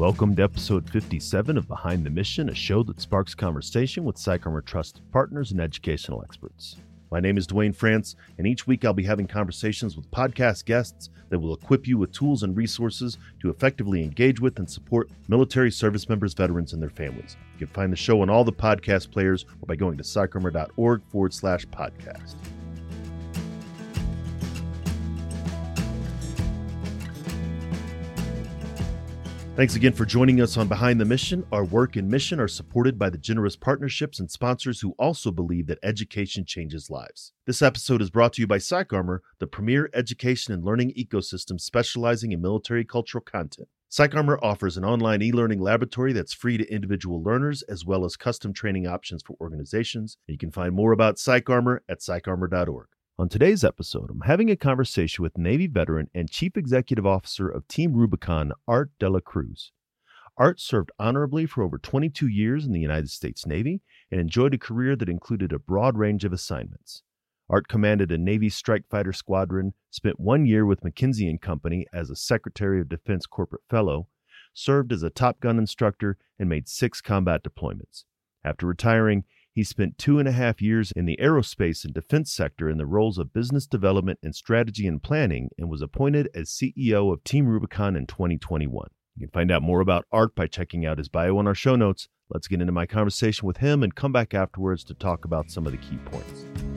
Welcome to episode 57 of Behind the Mission, a show that sparks conversation with PsychArmor trusted partners and educational experts. My name is Duane France, and each week I'll be having conversations with podcast guests that will equip you with tools and resources to effectively engage with and support military service members, veterans, and their families. You can find the show on all the podcast players or by going to psycharmor.org forward slash podcast. Thanks again for joining us on Behind the Mission. Our work and mission are supported by the generous partnerships and sponsors who also believe that education changes lives. This episode is brought to you by PsychArmor, the premier education and learning ecosystem specializing in military cultural content. PsychArmor offers an online e learning laboratory that's free to individual learners as well as custom training options for organizations. You can find more about PsychArmor at psycharmor.org. On today's episode, I'm having a conversation with Navy veteran and Chief Executive Officer of Team Rubicon, Art Dela Cruz. Art served honorably for over 22 years in the United States Navy and enjoyed a career that included a broad range of assignments. Art commanded a Navy strike fighter squadron, spent one year with McKinsey and Company as a Secretary of Defense Corporate Fellow, served as a Top Gun instructor, and made six combat deployments. After retiring, he spent two and a half years in the aerospace and defense sector in the roles of business development and strategy and planning and was appointed as CEO of Team Rubicon in 2021. You can find out more about Art by checking out his bio on our show notes. Let's get into my conversation with him and come back afterwards to talk about some of the key points.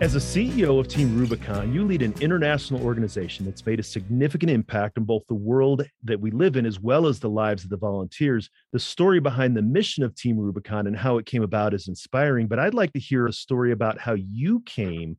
As a CEO of Team Rubicon, you lead an international organization that's made a significant impact on both the world that we live in as well as the lives of the volunteers. The story behind the mission of Team Rubicon and how it came about is inspiring, but I'd like to hear a story about how you came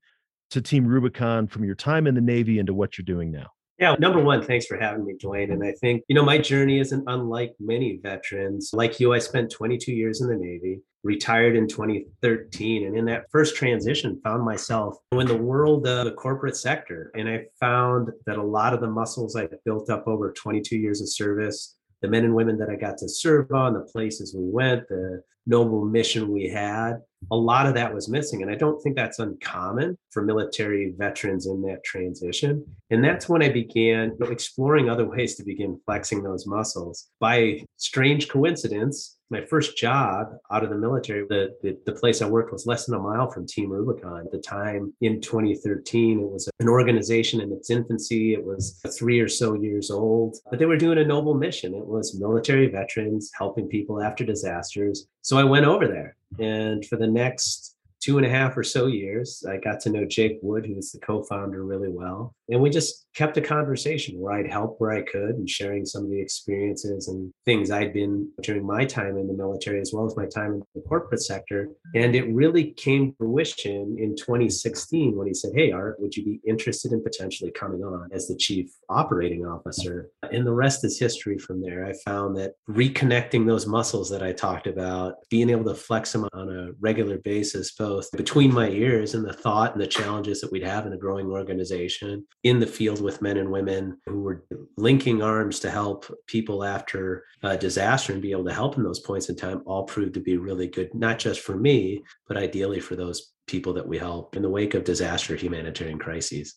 to Team Rubicon from your time in the Navy into what you're doing now. Yeah, number one, thanks for having me, Duane. And I think, you know, my journey isn't unlike many veterans. Like you, I spent 22 years in the Navy, retired in 2013. And in that first transition, found myself in the world of the corporate sector. And I found that a lot of the muscles I built up over 22 years of service, the men and women that I got to serve on, the places we went, the noble mission we had, a lot of that was missing. And I don't think that's uncommon for military veterans in that transition. And that's when I began exploring other ways to begin flexing those muscles. By strange coincidence, my first job out of the military, the, the, the, place I worked was less than a mile from Team Rubicon. At the time in 2013, it was an organization in its infancy. It was three or so years old, but they were doing a noble mission. It was military veterans helping people after disasters. So I went over there. And for the next two and a half or so years, I got to know Jake Wood, who was the co founder, really well. And we just kept a conversation where I'd help where I could and sharing some of the experiences and things I'd been during my time in the military, as well as my time in the corporate sector. And it really came fruition in 2016 when he said, Hey, Art, would you be interested in potentially coming on as the chief operating officer? And the rest is history from there. I found that reconnecting those muscles that I talked about, being able to flex them on a regular basis, both between my ears and the thought and the challenges that we'd have in a growing organization in the field with men and women who were linking arms to help people after a disaster and be able to help in those points in time all proved to be really good, not just for me, but ideally for those people that we help in the wake of disaster humanitarian crises.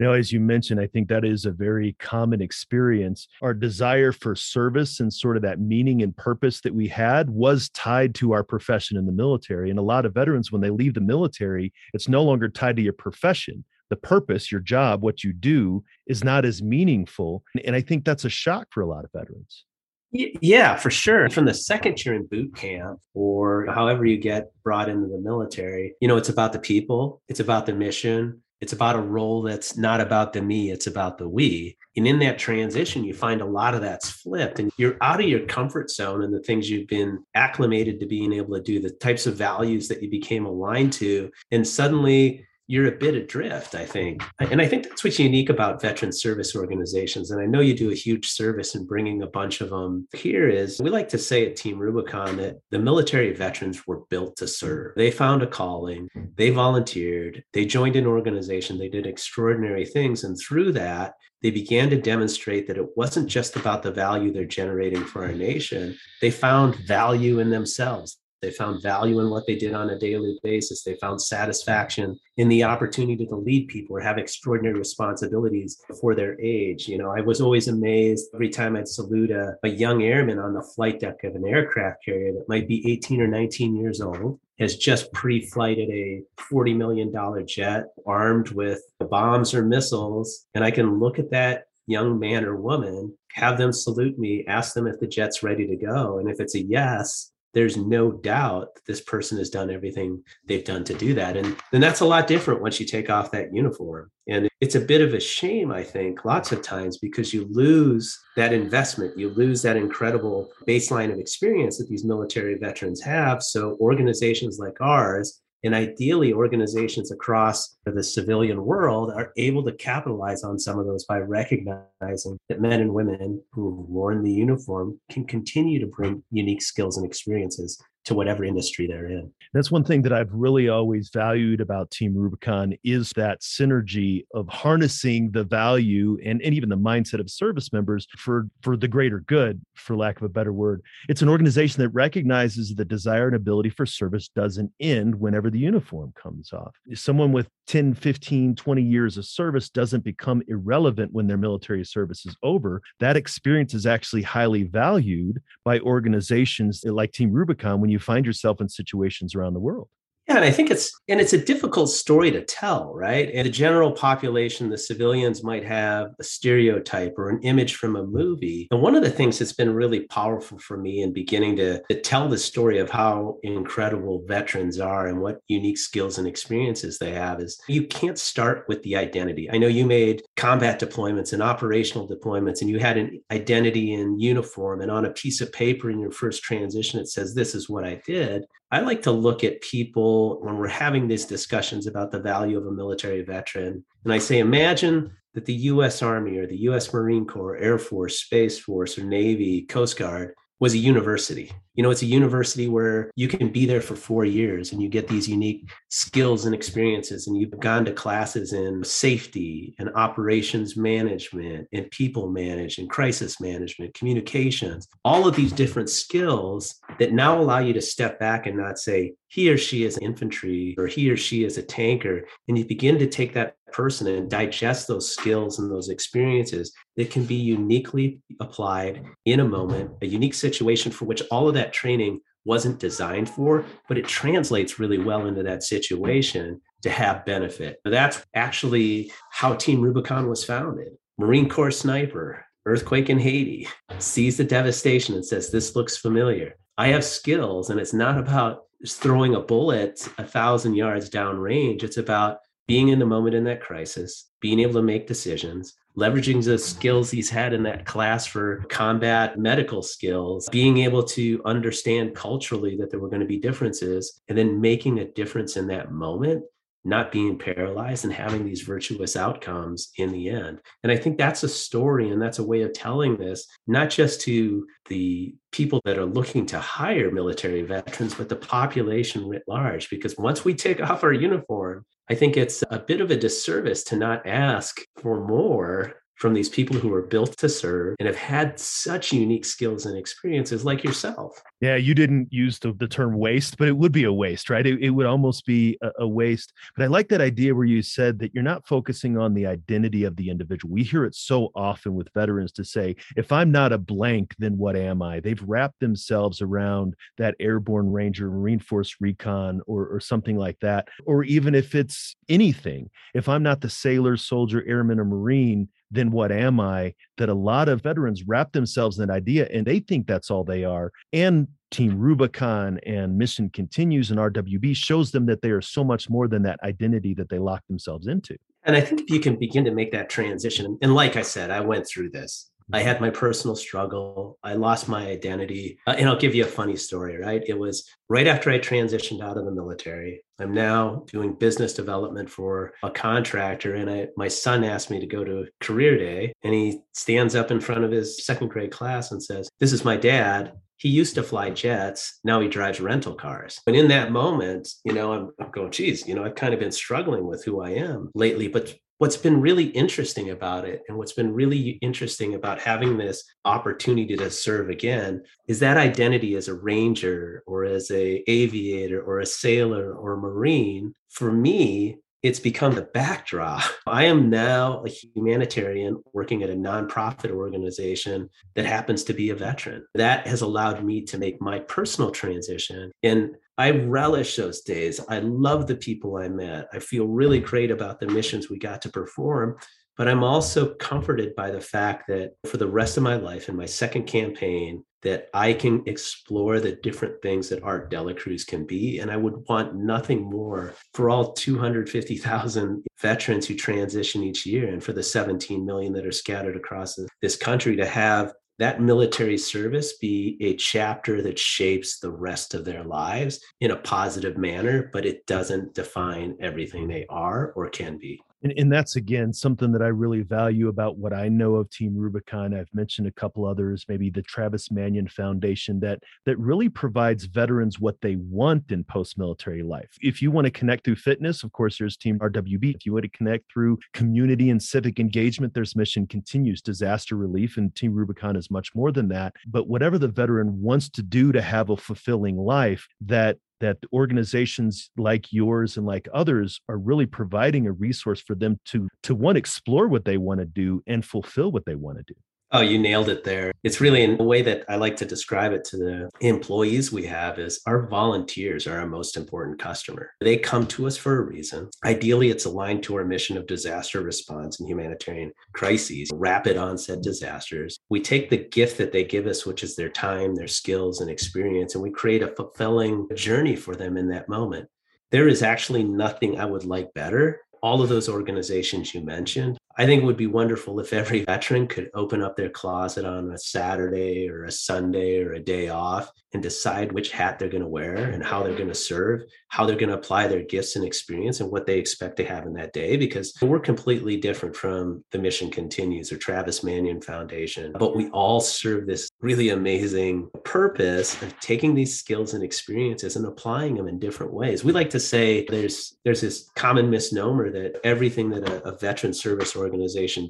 Now, as you mentioned, I think that is a very common experience. Our desire for service and sort of that meaning and purpose that we had was tied to our profession in the military. And a lot of veterans, when they leave the military, it's no longer tied to your profession the purpose, your job, what you do is not as meaningful. And I think that's a shock for a lot of veterans. Yeah, for sure. From the second you're in boot camp or however you get brought into the military, you know, it's about the people, it's about the mission, it's about a role that's not about the me, it's about the we. And in that transition, you find a lot of that's flipped and you're out of your comfort zone and the things you've been acclimated to being able to do, the types of values that you became aligned to. And suddenly you're a bit adrift, I think. And I think that's what's unique about veteran service organizations. And I know you do a huge service in bringing a bunch of them here is we like to say at Team Rubicon that the military veterans were built to serve. They found a calling, they volunteered, they joined an organization, they did extraordinary things. And through that, they began to demonstrate that it wasn't just about the value they're generating for our nation. They found value in themselves They found value in what they did on a daily basis. They found satisfaction in the opportunity to lead people or have extraordinary responsibilities for their age. You know, I was always amazed every time I'd salute a, a young airman on the flight deck of an aircraft carrier that might be 18 or 19 years old has just pre-flighted a $40 million jet armed with bombs or missiles. And I can look at that young man or woman, have them salute me, ask them if the jet's ready to go. And if it's a yes, there's no doubt that this person has done everything they've done to do that. And then that's a lot different once you take off that uniform. And it's a bit of a shame, I think, lots of times because you lose that investment, you lose that incredible baseline of experience that these military veterans have. So organizations like ours and ideally, organizations across the civilian world are able to capitalize on some of those by recognizing that men and women who have worn the uniform can continue to bring unique skills and experiences to whatever industry they're in. That's one thing that I've really always valued about Team Rubicon is that synergy of harnessing the value and, and even the mindset of service members for, for the greater good, for lack of a better word. It's an organization that recognizes the desire and ability for service doesn't end whenever the uniform comes off. Someone with 10, 15, 20 years of service doesn't become irrelevant when their military service is over. That experience is actually highly valued by organizations like Team Rubicon when when you find yourself in situations around the world. Yeah, and I think it's and it's a difficult story to tell, right? And the general population, the civilians might have a stereotype or an image from a movie. And one of the things that's been really powerful for me in beginning to, to tell the story of how incredible veterans are and what unique skills and experiences they have is you can't start with the identity. I know you made combat deployments and operational deployments, and you had an identity in uniform and on a piece of paper in your first transition, it says, This is what I did. I like to look at people when we're having these discussions about the value of a military veteran. And I say, imagine that the US Army or the US Marine Corps, Air Force, Space Force, or Navy, Coast Guard was a university. You know, it's a university where you can be there for four years and you get these unique skills and experiences. And you've gone to classes in safety and operations management and people management crisis management, communications, all of these different skills that now allow you to step back and not say, he or she is infantry or he or she is a tanker. And you begin to take that person and digest those skills and those experiences that can be uniquely applied in a moment, a unique situation for which all of that training wasn't designed for, but it translates really well into that situation to have benefit. That's actually how Team Rubicon was founded. Marine Corps sniper, earthquake in Haiti, sees the devastation and says, This looks familiar. I have skills, and it's not about throwing a bullet a thousand yards downrange. It's about being in the moment in that crisis, being able to make decisions, leveraging the skills he's had in that class for combat medical skills, being able to understand culturally that there were going to be differences, and then making a difference in that moment not being paralyzed and having these virtuous outcomes in the end. And I think that's a story and that's a way of telling this, not just to the people that are looking to hire military veterans, but the population writ large. Because once we take off our uniform, I think it's a bit of a disservice to not ask for more from these people who are built to serve and have had such unique skills and experiences like yourself. Yeah, you didn't use the, the term waste, but it would be a waste, right? It, it would almost be a, a, waste. But I like that idea where you said that you're not focusing on the identity of the individual. We hear it so often with veterans to say, if I'm not a blank, then what am I? They've wrapped themselves around that airborne ranger, Marine Force recon, or, or something like that. Or even if it's anything, if I'm not the sailor, soldier, airman, or Marine, then what am I? That a lot of veterans wrap themselves in that idea and they think that's all they are. And Team Rubicon and Mission Continues and RWB shows them that they are so much more than that identity that they lock themselves into. And I think if you can begin to make that transition, and like I said, I went through this. I had my personal struggle. I lost my identity. Uh, and I'll give you a funny story, right? It was right after I transitioned out of the military. I'm now doing business development for a contractor. And I, my son asked me to go to career day. And he stands up in front of his second grade class and says, This is my dad he used to fly jets. Now he drives rental cars. And in that moment, you know, I'm, I'm, going, geez, you know, I've kind of been struggling with who I am lately. But what's been really interesting about it and what's been really interesting about having this opportunity to serve again is that identity as a ranger or as a aviator or a sailor or a marine for me it's become the backdrop. I am now a humanitarian working at a nonprofit organization that happens to be a veteran. That has allowed me to make my personal transition. And I relish those days. I love the people I met. I feel really great about the missions we got to perform. But I'm also comforted by the fact that for the rest of my life, in my second campaign, that I can explore the different things that Art Delacruz can be. And I would want nothing more for all 250,000 veterans who transition each year and for the 17 million that are scattered across this country to have that military service be a chapter that shapes the rest of their lives in a positive manner, but it doesn't define everything they are or can be. And, and that's again something that I really value about what I know of Team Rubicon. I've mentioned a couple others, maybe the Travis Manion Foundation, that that really provides veterans what they want in post-military life. If you want to connect through fitness, of course, there's Team RWB. If you want to connect through community and civic engagement, there's Mission Continues, disaster relief, and Team Rubicon is much more than that. But whatever the veteran wants to do to have a fulfilling life, that that organizations like yours and like others are really providing a resource for them to to one explore what they want to do and fulfill what they want to do Oh, you nailed it there. It's really in a way that I like to describe it to the employees we have is our volunteers are our most important customer. They come to us for a reason. Ideally, it's aligned to our mission of disaster response and humanitarian crises, rapid onset disasters. We take the gift that they give us, which is their time, their skills, and experience, and we create a fulfilling journey for them in that moment. There is actually nothing I would like better all of those organizations you mentioned I think it would be wonderful if every veteran could open up their closet on a Saturday or a Sunday or a day off and decide which hat they're going to wear and how they're going to serve, how they're going to apply their gifts and experience and what they expect to have in that day. Because we're completely different from the Mission Continues or Travis Manion Foundation, but we all serve this really amazing purpose of taking these skills and experiences and applying them in different ways. We like to say there's there's this common misnomer that everything that a, a veteran service organization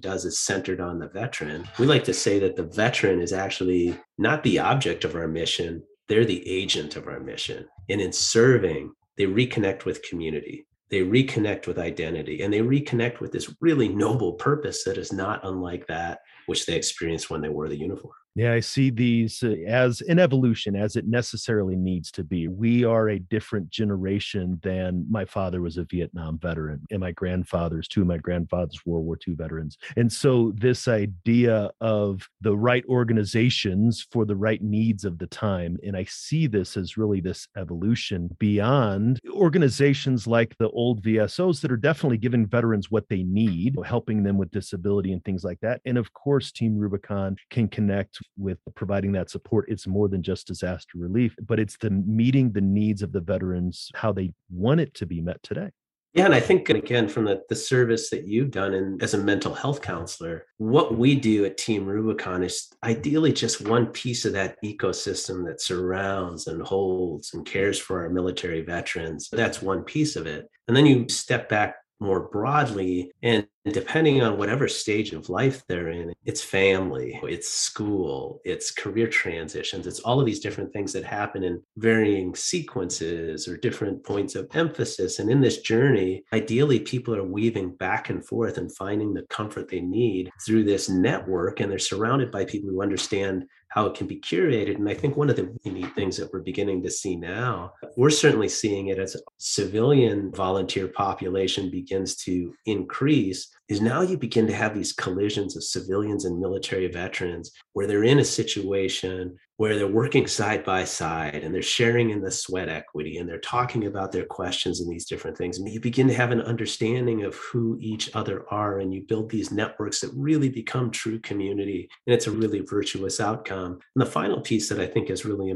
does is centered on the veteran. We like to say that the veteran is actually not the object of our mission, they're the agent of our mission. And in serving, they reconnect with community, they reconnect with identity, and they reconnect with this really noble purpose that is not unlike that which they experienced when they wore the uniform. Yeah, I see these uh, as an evolution, as it necessarily needs to be. We are a different generation than my father was a Vietnam veteran, and my grandfathers, two of my grandfathers, World War II veterans. And so, this idea of the right organizations for the right needs of the time, and I see this as really this evolution beyond organizations like the old VSOs that are definitely giving veterans what they need, helping them with disability and things like that. And of course, Team Rubicon can connect with providing that support. It's more than just disaster relief, but it's the meeting the needs of the veterans how they want it to be met today. Yeah, and I think again from the, the service that you've done and as a mental health counselor, what we do at Team Rubicon is ideally just one piece of that ecosystem that surrounds and holds and cares for our military veterans. That's one piece of it. And then you step back more broadly and depending on whatever stage of life they're in it's family it's school it's career transitions it's all of these different things that happen in varying sequences or different points of emphasis. And in this journey ideally people are weaving back and forth and finding the comfort they need through this network and they're surrounded by people who understand how it can be curated. And I think one of the neat things that we're beginning to see now, we're certainly seeing it as civilian volunteer population begins to increase, is now you begin to have these collisions of civilians and military veterans where they're in a situation where they're working side by side and they're sharing in the sweat equity and they're talking about their questions and these different things. And you begin to have an understanding of who each other are and you build these networks that really become true community. And it's a really virtuous outcome. And the final piece that I think is really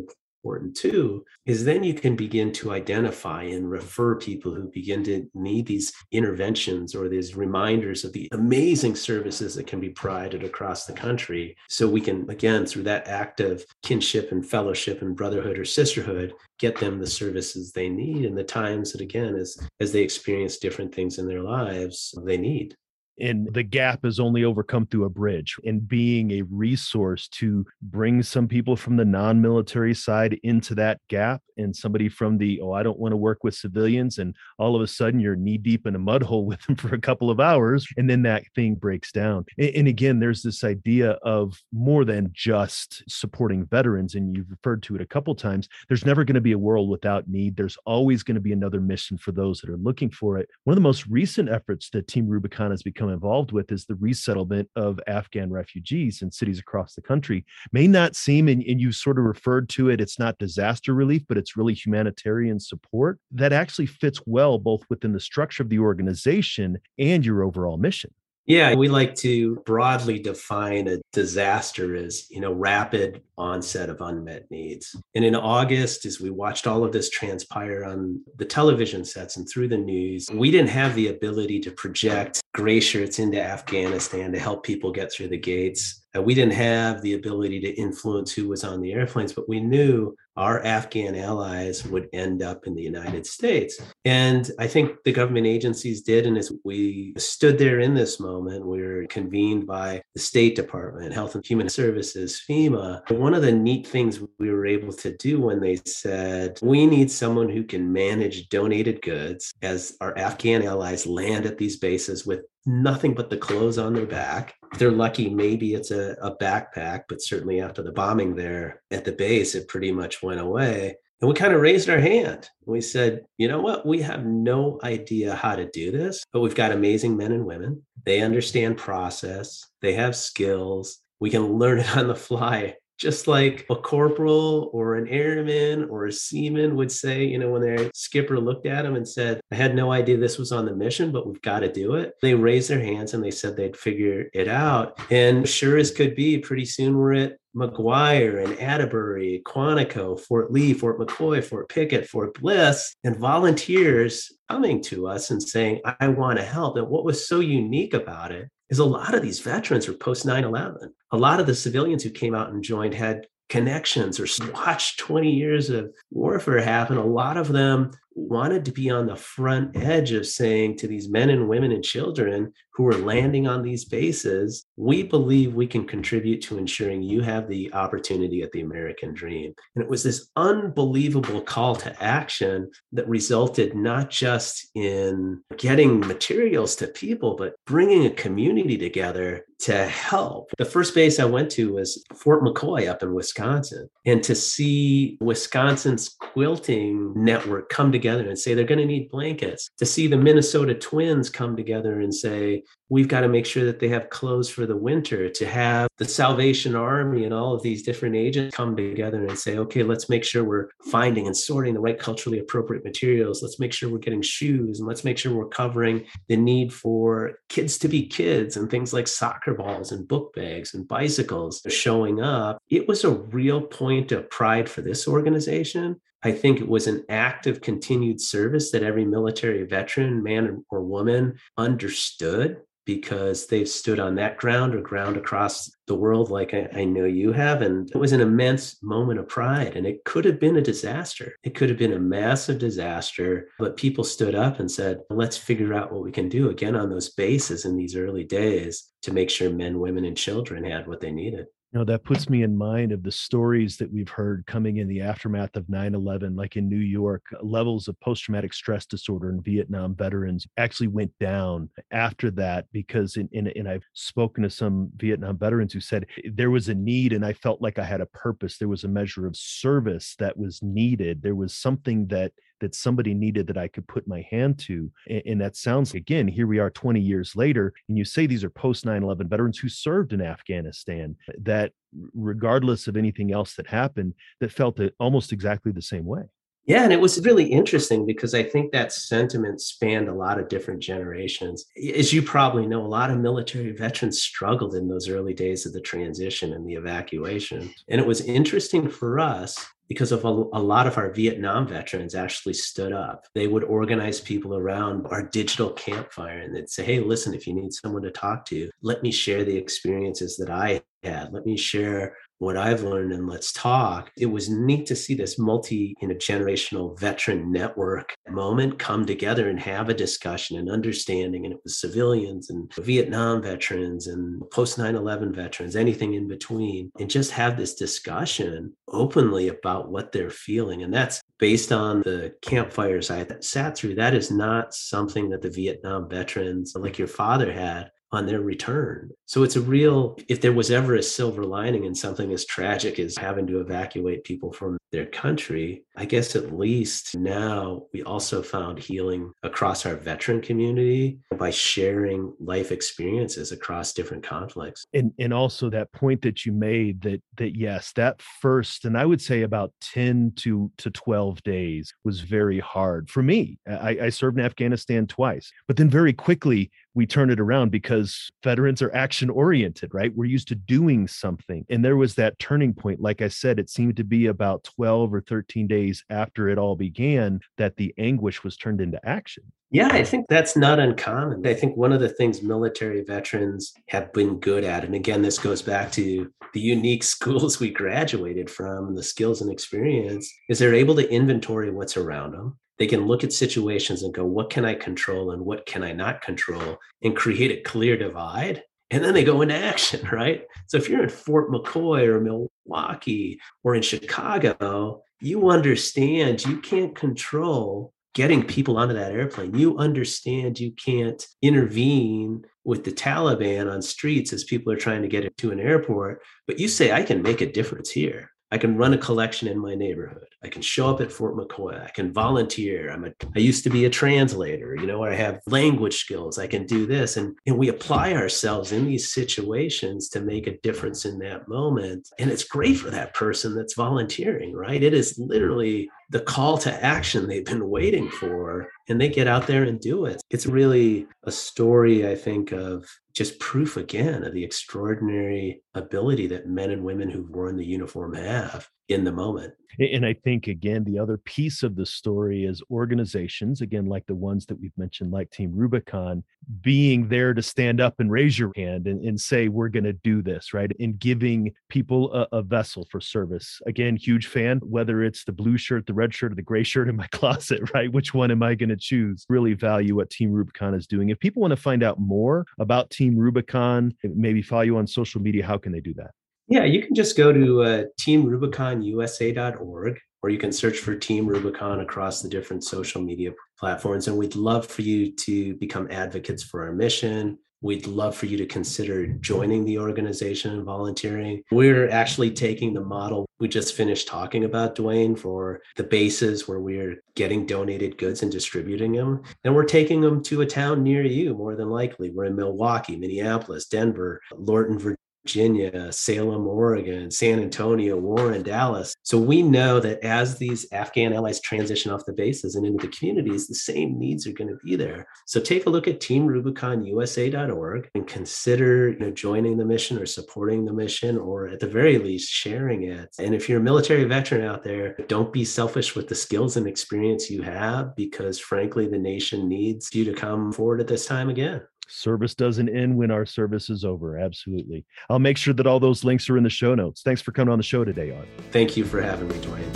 important too is then you can begin to identify and refer people who begin to need these interventions or these reminders of the amazing services that can be provided across the country. So we can again through that act of kinship and fellowship and brotherhood or sisterhood get them the services they need in the times that again as as they experience different things in their lives they need and the gap is only overcome through a bridge and being a resource to bring some people from the non-military side into that gap and somebody from the oh i don't want to work with civilians and all of a sudden you're knee deep in a mud hole with them for a couple of hours and then that thing breaks down. And, again there's this idea of more than just supporting veterans and you've referred to it a couple times there's never going to be a world without need. There's always going to be another mission for those that are looking for it. One of the most recent efforts that team rubicon has become involved with is the resettlement of afghan refugees in cities across the country may not seem and, and you sort of referred to it it's not disaster relief but it's really humanitarian support that actually fits well both within the structure of the organization and your overall mission. Yeah, we like to broadly define a disaster as, you know, rapid onset of unmet needs. And in August, as we watched all of this transpire on the television sets and through the news, we didn't have the ability to project gray shirts into Afghanistan to help people get through the gates. Uh, we didn't have the ability to influence who was on the airplanes, but we knew our Afghan allies would end up in the United States. And I think the government agencies did. And as we stood there in this moment, we were convened by the State Department, Health and Human Services, FEMA. One of the neat things we were able to do when they said, we need someone who can manage donated goods as our Afghan allies land at these bases with nothing but the clothes on their back. If they're lucky, maybe it's a, a backpack, but certainly after the bombing there at the base, it pretty much went away. And we kind of raised our hand. We said, you know what? We have no idea how to do this, but we've got amazing men and women. They understand process, they have skills. We can learn it on the fly just like a corporal or an airman or a seaman would say, you know, when their skipper looked at them and said, I had no idea this was on the mission, but we've got to do it. They raised their hands and they said they'd figure it out. And sure as could be, pretty soon we're at McGuire and Atterbury, Quantico, Fort Lee, Fort McCoy, Fort Pickett, Fort Bliss, and volunteers coming to us and saying, I want to help. And what was so unique about it is a lot of these veterans were post 9 11. A lot of the civilians who came out and joined had connections or mm. watched 20 years of warfare happen. A lot of them wanted to be on the front edge of saying to these men and women and children who are landing on these bases, we believe we can contribute to ensuring you have the opportunity at the American dream. And it was this unbelievable call to action that resulted not just in getting materials to people, but bringing a community together to help. The first base I went to was Fort McCoy up in Wisconsin. And to see Wisconsin's quilting network come together together and say they're going to need blankets, to see the Minnesota Twins come together and say, we've got to make sure that they have clothes for the winter, to have the Salvation Army and all of these different agents come together and say, okay, let's make sure we're finding and sorting the right culturally appropriate materials. Let's make sure we're getting shoes and let's make sure we're covering the need for kids to be kids and things like soccer balls and book bags and bicycles showing up. It was a real point of pride for this organization I think it was an act of continued service that every military veteran, man or woman, understood because they've stood on that ground or ground across the world like I, I, know you have. And it was an immense moment of pride. And it could have been a disaster. It could have been a massive disaster. But people stood up and said, let's figure out what we can do again on those bases in these early days to make sure men, women, and children had what they needed you know that puts me in mind of the stories that we've heard coming in the aftermath of 9-11 like in new york uh, levels of post-traumatic stress disorder in vietnam veterans actually went down after that because in, in, and i've spoken to some vietnam veterans who said there was a need and i felt like i had a purpose. There was a measure of service that was needed. There was something that that somebody needed that I could put my hand to. And, and that sounds, again, here we are 20 years later, and you say these are post 9 11 veterans who served in Afghanistan uh, that, regardless of anything else that happened, that felt it almost exactly the same way. Yeah, and it was really interesting because I think that sentiment spanned a lot of different generations. As you probably know, a lot of military veterans struggled in those early days of the transition and the evacuation. And it was interesting for us because of a, a, lot of our Vietnam veterans actually stood up. They would organize people around our digital campfire and they'd say, Hey, listen, if you need someone to talk to, let me share the experiences that I had. Let me share what I've learned and let's talk. It was neat to see this multi you know, generational veteran network moment come together and have a discussion and understanding. And it was civilians and Vietnam veterans and post 9 11 veterans, anything in between, and just have this discussion openly about what they're feeling. And that's based on the campfires I sat through. That is not something that the Vietnam veterans, like your father, had on their return. So it's a real, if there was ever a silver lining in something as tragic as having to evacuate people from their country, I guess at least now we also found healing across our veteran community by sharing life experiences across different conflicts. And and also that point that you made that that yes, that first and I would say about 10 to to 12 days was very hard for me. I, I served in Afghanistan twice, but then very quickly we turned it around because veterans are action oriented, right? We're used to doing something. And there was that turning point. Like I said, it seemed to be about 12 or 13 days after it all began that the anguish was turned into action. Yeah, I think that's not uncommon. I think one of the things military veterans have been good at, and again, this goes back to the unique schools we graduated from and the skills and experience, is they're able to inventory what's around them they can look at situations and go, what can I control and what can I not control and create a clear divide. And then they go into action, right? So if you're in Fort McCoy or Milwaukee or in Chicago, you understand you can't control getting people onto that airplane. You understand you can't intervene with the Taliban on streets as people are trying to get to an airport, but you say, I can make a difference here. I can run a collection in my neighborhood. I can show up at Fort McCoy. I can volunteer. I'm a, I used to be a translator, you know, I have language skills. I can do this. And, and we apply ourselves in these situations to make a difference in that moment. And it's great for that person that's volunteering, right? It is literally the call to action they've been waiting for and they get out there and do it. It's really a story, I think, of just proof again of the extraordinary ability that men and women who've worn the uniform have in the moment. And I think, again, the other piece of the story is organizations, again, like the ones that we've mentioned, like Team Rubicon, being there to stand up and raise your hand and, and say, we're going to do this, right? And giving people a, a, vessel for service. Again, huge fan, whether it's the blue shirt, the red shirt, or the gray shirt in my closet, right? Which one am I going to choose? Really value what Team Rubicon is doing. If people want to find out more about Team Rubicon, maybe follow you on social media, how can they do that? Yeah, you can just go to uh, teamrubiconusa.org or you can search for Team Rubicon across the different social media platforms. And we'd love for you to become advocates for our mission. We'd love for you to consider joining the organization and volunteering. We're actually taking the model we just finished talking about, Duane, for the bases where we're getting donated goods and distributing them. And we're taking them to a town near you, more than likely. We're in Milwaukee, Minneapolis, Denver, Lorton, Virginia. Salem, Oregon, San Antonio, Warren, Dallas. So we know that as these Afghan allies transition off the bases and into the communities, the same needs are going to be there. So take a look at teamrubiconusa.org and consider you know, joining the mission or supporting the mission, or at the very least, sharing it. And if you're a military veteran out there, don't be selfish with the skills and experience you have, because frankly, the nation needs you to come forward at this time again service doesn't end when our service is over. Absolutely. I'll make sure that all those links are in the show notes. Thanks for coming on the show today, Art. Thank you for having me, Duane.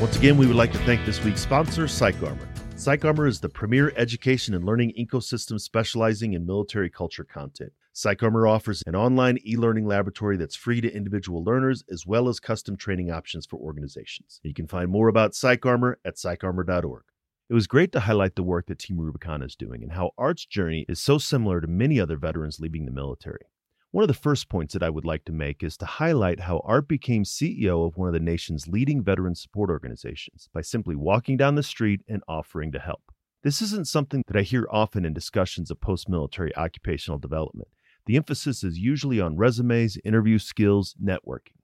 Once again, we would like to thank this week's sponsor, PsychArmor. PsychArmor is the premier education and learning ecosystem specializing in military culture content. PsychArmor offers an online e learning laboratory that's free to individual learners as well as custom training options for organizations. You can find more about PsychArmor at psycharmor.org. It was great to highlight the work that Team Rubicon is doing and how Art's journey is so similar to many other veterans leaving the military. One of the first points that I would like to make is to highlight how Art became CEO of one of the nation's leading veteran support organizations by simply walking down the street and offering to help. This isn't something that I hear often in discussions of post military occupational development, the emphasis is usually on resumes, interview skills, networking.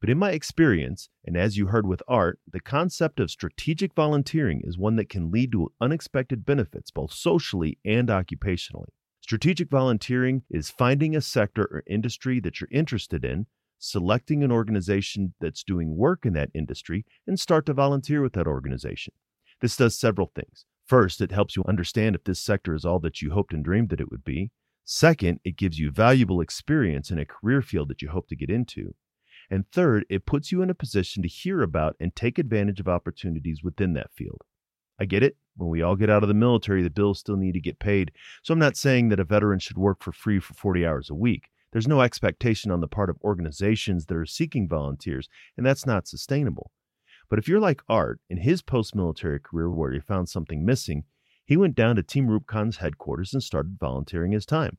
But in my experience, and as you heard with Art, the concept of strategic volunteering is one that can lead to unexpected benefits both socially and occupationally. Strategic volunteering is finding a sector or industry that you're interested in, selecting an organization that's doing work in that industry, and start to volunteer with that organization. This does several things. First, it helps you understand if this sector is all that you hoped and dreamed that it would be. Second, it gives you valuable experience in a career field that you hope to get into. And third, it puts you in a position to hear about and take advantage of opportunities within that field. I get it. When we all get out of the military, the bills still need to get paid. So I'm not saying that a veteran should work for free for 40 hours a week. There's no expectation on the part of organizations that are seeking volunteers, and that's not sustainable. But if you're like Art, in his post military career where he found something missing, he went down to Team Rubicon's headquarters and started volunteering his time.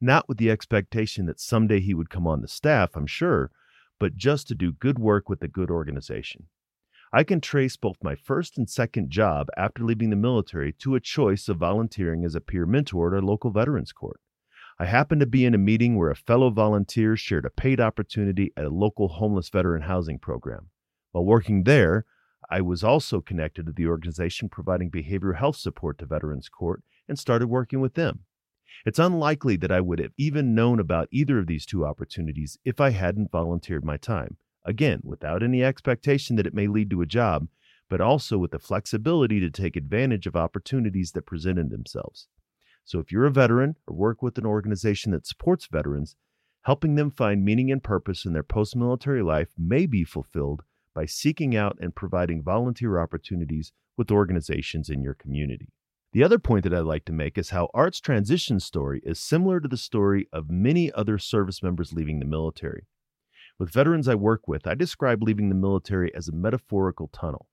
Not with the expectation that someday he would come on the staff, I'm sure, but just to do good work with a good organization. I can trace both my first and second job after leaving the military to a choice of volunteering as a peer mentor at a local veterans court. I happened to be in a meeting where a fellow volunteer shared a paid opportunity at a local homeless veteran housing program. While working there, I was also connected to the organization providing behavioral health support to Veterans Court and started working with them. It's unlikely that I would have even known about either of these two opportunities if I hadn't volunteered my time. Again, without any expectation that it may lead to a job, but also with the flexibility to take advantage of opportunities that presented themselves. So if you're a veteran or work with an organization that supports veterans, helping them find meaning and purpose in their post military life may be fulfilled by seeking out and providing volunteer opportunities with organizations in your community. The other point that I'd like to make is how Art's transition story is similar to the story of many other service members leaving the military. With veterans I work with, I describe leaving the military as a metaphorical tunnel.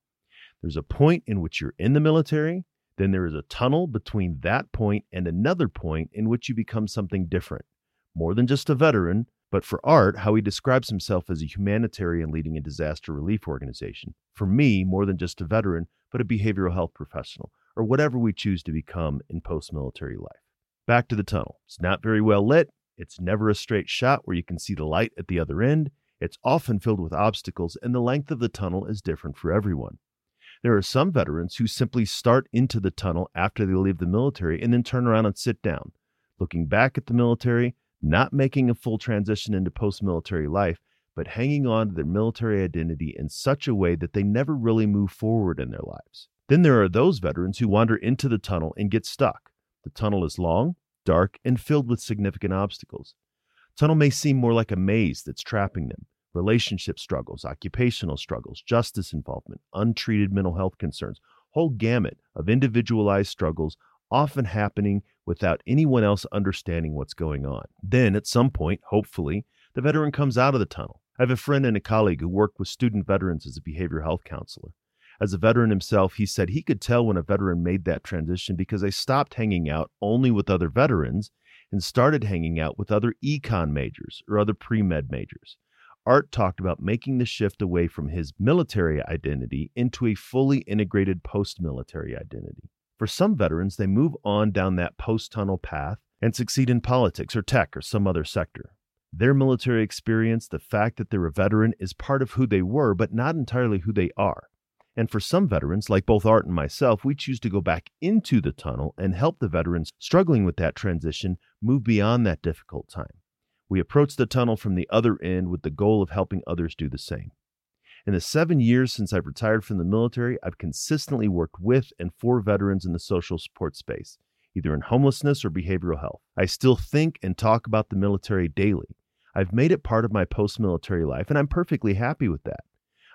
There's a point in which you're in the military, then there is a tunnel between that point and another point in which you become something different. More than just a veteran, but for Art, how he describes himself as a humanitarian leading a disaster relief organization. For me, more than just a veteran, but a behavioral health professional, or whatever we choose to become in post military life. Back to the tunnel. It's not very well lit, it's never a straight shot where you can see the light at the other end. It's often filled with obstacles, and the length of the tunnel is different for everyone. There are some veterans who simply start into the tunnel after they leave the military and then turn around and sit down, looking back at the military, not making a full transition into post military life, but hanging on to their military identity in such a way that they never really move forward in their lives. Then there are those veterans who wander into the tunnel and get stuck. The tunnel is long, dark, and filled with significant obstacles. Tunnel may seem more like a maze that's trapping them. Relationship struggles, occupational struggles, justice involvement, untreated mental health concerns, whole gamut of individualized struggles often happening without anyone else understanding what's going on. Then, at some point, hopefully, the veteran comes out of the tunnel. I have a friend and a colleague who worked with student veterans as a behavioral health counselor. As a veteran himself, he said he could tell when a veteran made that transition because they stopped hanging out only with other veterans and started hanging out with other econ majors or other pre med majors. Art talked about making the shift away from his military identity into a fully integrated post military identity. For some veterans, they move on down that post tunnel path and succeed in politics or tech or some other sector. Their military experience, the fact that they're a veteran, is part of who they were, but not entirely who they are. And for some veterans, like both Art and myself, we choose to go back into the tunnel and help the veterans struggling with that transition move beyond that difficult time. We approach the tunnel from the other end with the goal of helping others do the same. In the seven years since I've retired from the military, I've consistently worked with and for veterans in the social support space, either in homelessness or behavioral health. I still think and talk about the military daily. I've made it part of my post military life, and I'm perfectly happy with that.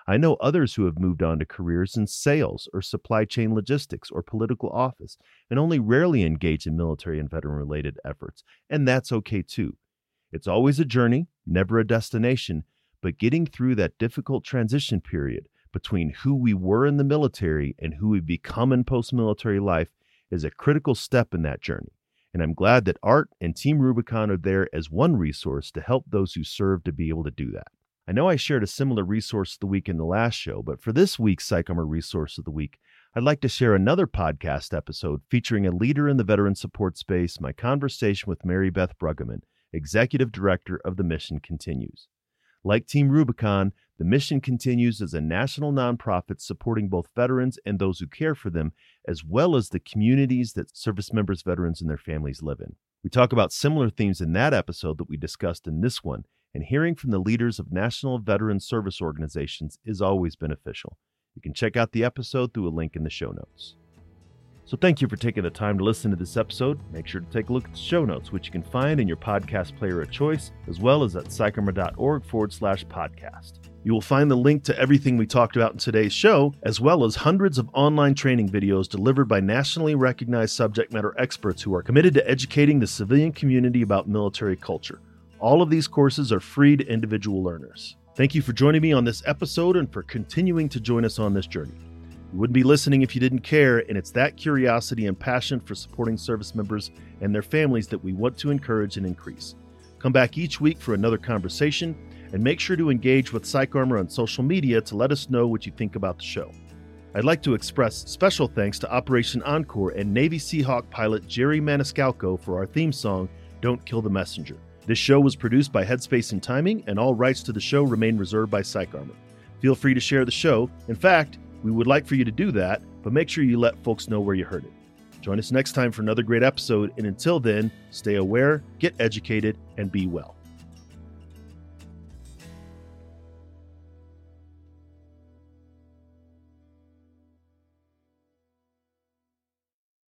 I know others who have moved on to careers in sales or supply chain logistics or political office and only rarely engage in military and veteran related efforts, and that's okay too. It's always a journey, never a destination, but getting through that difficult transition period between who we were in the military and who we become in post military life is a critical step in that journey. And I'm glad that Art and Team Rubicon are there as one resource to help those who serve to be able to do that. I know I shared a similar resource the week in the last show, but for this week's PsychArmor Resource of the Week, I'd like to share another podcast episode featuring a leader in the veteran support space. My conversation with Mary Beth Bruggeman, Executive Director of the Mission Continues. Like Team Rubicon, the Mission Continues as a national nonprofit supporting both veterans and those who care for them, as well as the communities that service members, veterans, and their families live in. We talk about similar themes in that episode that we discussed in this one, and hearing from the leaders of national veteran service organizations is always beneficial. You can check out the episode through a link in the show notes. So thank you for taking the time to listen to this episode. Make sure to take a look at the show notes, which you can find in your podcast player of choice, as well as at psycharmor.org forward slash podcast. You will find the link to everything we talked about in today's show, as well as hundreds of online training videos delivered by nationally recognized subject matter experts who are committed to educating the civilian community about military culture. All of these courses are free to individual learners. Thank you for joining me on this episode and for continuing to join us on this journey. You wouldn't be listening if you didn't care, and it's that curiosity and passion for supporting service members and their families that we want to encourage and increase. Come back each week for another conversation and make sure to engage with PsychArmor on social media to let us know what you think about the show. I'd like to express special thanks to Operation Encore and Navy Seahawk pilot Jerry Maniscalco for our theme song, Don't Kill the Messenger. This show was produced by Headspace and Timing, and all rights to the show remain reserved by PsychArmor. Feel free to share the show. In fact, we would like for you to do that, but make sure you let folks know where you heard it. Join us next time for another great episode, and until then, stay aware, get educated, and be well.